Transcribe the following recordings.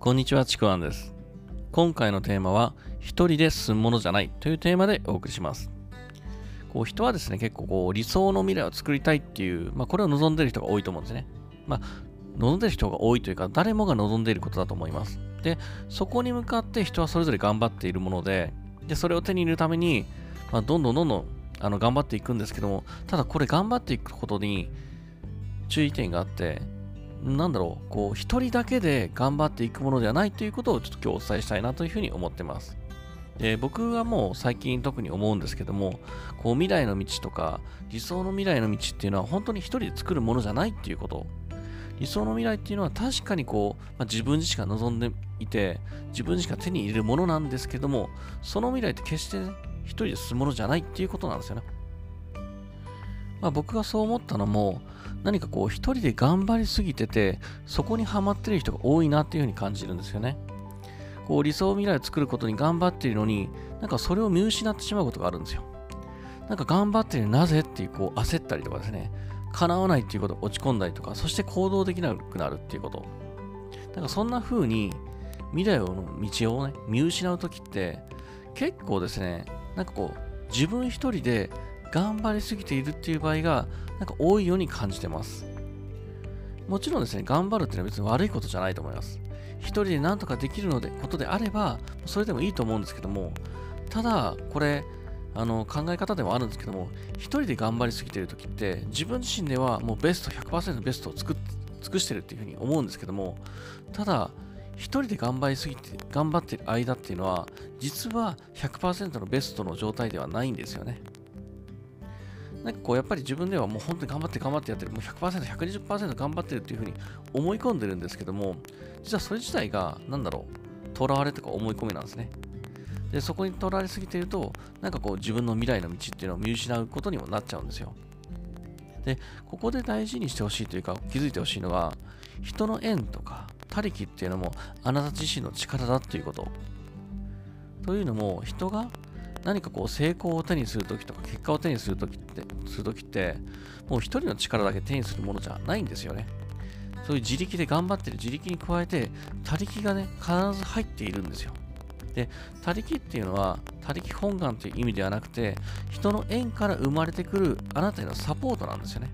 こんにちは、ちくわんです。今回のテーマは、一人で進むものじゃないというテーマでお送りします。こう人はですね、結構こう理想の未来を作りたいっていう、まあ、これを望んでいる人が多いと思うんですね。まあ、望んでる人が多いというか、誰もが望んでいることだと思います。で、そこに向かって人はそれぞれ頑張っているもので、でそれを手に入れるために、まあ、どんどんどんどんあの頑張っていくんですけども、ただこれ頑張っていくことに注意点があって、なんだろう、こう、一人だけで頑張っていくものではないということをちょっと今日お伝えしたいなというふうに思ってます。で僕はもう最近特に思うんですけども、こう未来の道とか理想の未来の道っていうのは本当に一人で作るものじゃないっていうこと。理想の未来っていうのは確かにこう、まあ、自分自身が望んでいて、自分自身が手に入れるものなんですけども、その未来って決して、ね、一人で進むものじゃないっていうことなんですよね。まあ、僕がそう思ったのも、何かこう一人で頑張りすぎてて、そこにハマってる人が多いなっていうふうに感じるんですよね。こう理想未来を作ることに頑張っているのに、なんかそれを見失ってしまうことがあるんですよ。なんか頑張ってるなぜっていうこう焦ったりとかですね、叶わないっていうこと落ち込んだりとか、そして行動できなくなるっていうこと。なんかそんな風に未来の道をね、見失うときって結構ですね、なんかこう自分一人で頑張りすぎているっていう場合がなんか多いように感じてます。もちろんですね、頑張るっていうのは別に悪いことじゃないと思います。一人で何とかできるのでことであれば、それでもいいと思うんですけども、ただ、これ、あの考え方でもあるんですけども、一人で頑張りすぎているときって、自分自身ではもうベスト100%ベストを作っ尽くしてるっていうふうに思うんですけども、ただ、一人で頑張りすぎて、頑張ってる間っていうのは、実は100%のベストの状態ではないんですよね。なんかこうやっぱり自分ではもう本当に頑張って頑張ってやってる、もう100%、120%頑張ってるっていうふうに思い込んでるんですけども、実はそれ自体が、なんだろう、とらわれとか思い込みなんですね。で、そこにとらわれすぎていると、なんかこう自分の未来の道っていうのを見失うことにもなっちゃうんですよ。で、ここで大事にしてほしいというか、気づいてほしいのは、人の縁とか、他力っていうのもあなた自身の力だっていうこと。というのも、人が何かこう成功を手にするときとか結果を手にするときって、するときって、もう一人の力だけ手にするものじゃないんですよね。そういう自力で頑張ってる自力に加えて、他力がね、必ず入っているんですよ。で、他力っていうのは、他力本願という意味ではなくて、人の縁から生まれてくるあなたへのサポートなんですよね。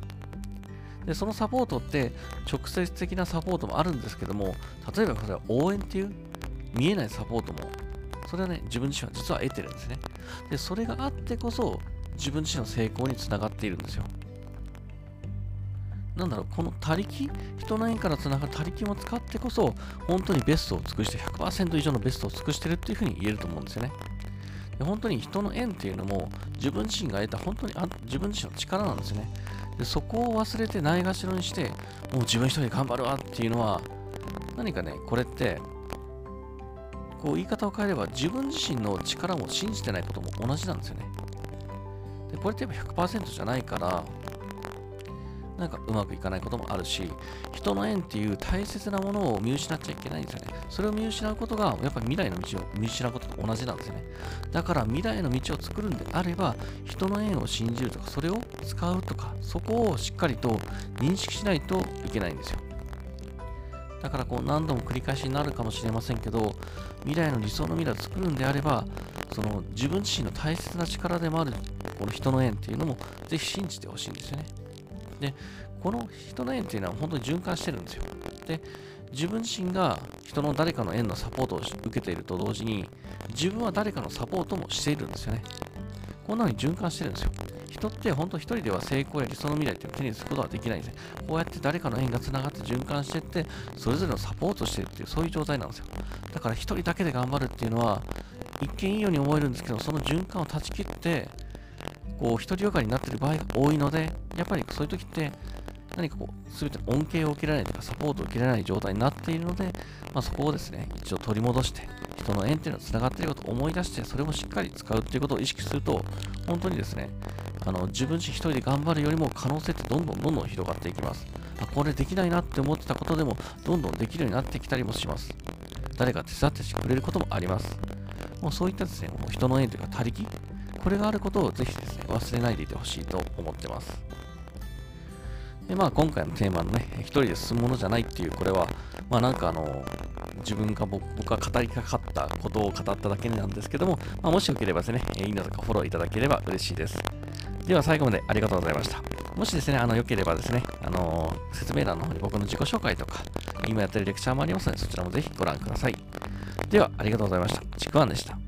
で、そのサポートって、直接的なサポートもあるんですけども、例えばこれは応援っていう見えないサポートも、それはね、自分自身は実は得てるんですね。で、それがあってこそ、自分自身の成功につながっているんですよ。なんだろう、この他力、人の縁からつながる他力も使ってこそ、本当にベストを尽くして、100%以上のベストを尽くしてるっていうふうに言えると思うんですよね。で本当に人の縁っていうのも、自分自身が得た本当にあ自分自身の力なんですよね。でそこを忘れてないがしろにして、もう自分一人で頑張るわっていうのは、何かね、これって、こう言い方を変えれば、自分自身の力も信じてないことも同じなんですよね。でこれってやっぱ100%じゃないから、なんかうまくいかないこともあるし、人の縁っていう大切なものを見失っちゃいけないんですよね。それを見失うことが、やっぱり未来の道を見失うことと同じなんですよね。だから未来の道を作るんであれば、人の縁を信じるとか、それを使うとか、そこをしっかりと認識しないといけないんですよ。だからこう何度も繰り返しになるかもしれませんけど、未来の理想の未来を作るんであれば、その自分自身の大切な力でもあるこの人の縁っていうのもぜひ信じてほしいんですよね。で、この人の縁っていうのは本当に循環してるんですよ。で、自分自身が人の誰かの縁のサポートを受けていると同時に、自分は誰かのサポートもしているんですよね。こんな風に循環してるんですよ。人って本当一人では成功や理想の未来っていうのを手にすることはできないんですね。こうやって誰かの縁がつながって循環していって、それぞれのサポートしてるっていう、そういう状態なんですよ。だから一人だけで頑張るっていうのは、一見いいように思えるんですけど、その循環を断ち切って、こう、独りよがりになってる場合が多いので、やっぱりそういう時って、何かこう、すべて恩恵を受けられないとか、サポートを受けられない状態になっているので、まあ、そこをですね、一応取り戻して、人の縁っていうのは繋がっていることを思い出して、それもしっかり使うっていうことを意識すると、本当にですね、あの自分自身一人で頑張るよりも可能性ってどんどんどんどん広がっていきます。あ、これできないなって思ってたことでも、どんどんできるようになってきたりもします。誰か手伝ってくれることもあります。もうそういったですね、もう人の縁というか他力、これがあることをぜひですね、忘れないでいてほしいと思ってます。でまあ、今回のテーマのね、一人で進むものじゃないっていう、これは、まあなんかあの、自分が僕が語りかかったことを語っただけなんですけども、まあ、もしよければですね、いいねとかフォローいただければ嬉しいです。では最後までありがとうございました。もしですね、あの、良ければですね、あのー、説明欄の方に僕の自己紹介とか、今やってるレクチャーもありますので、そちらもぜひご覧ください。では、ありがとうございました。ちくわんでした。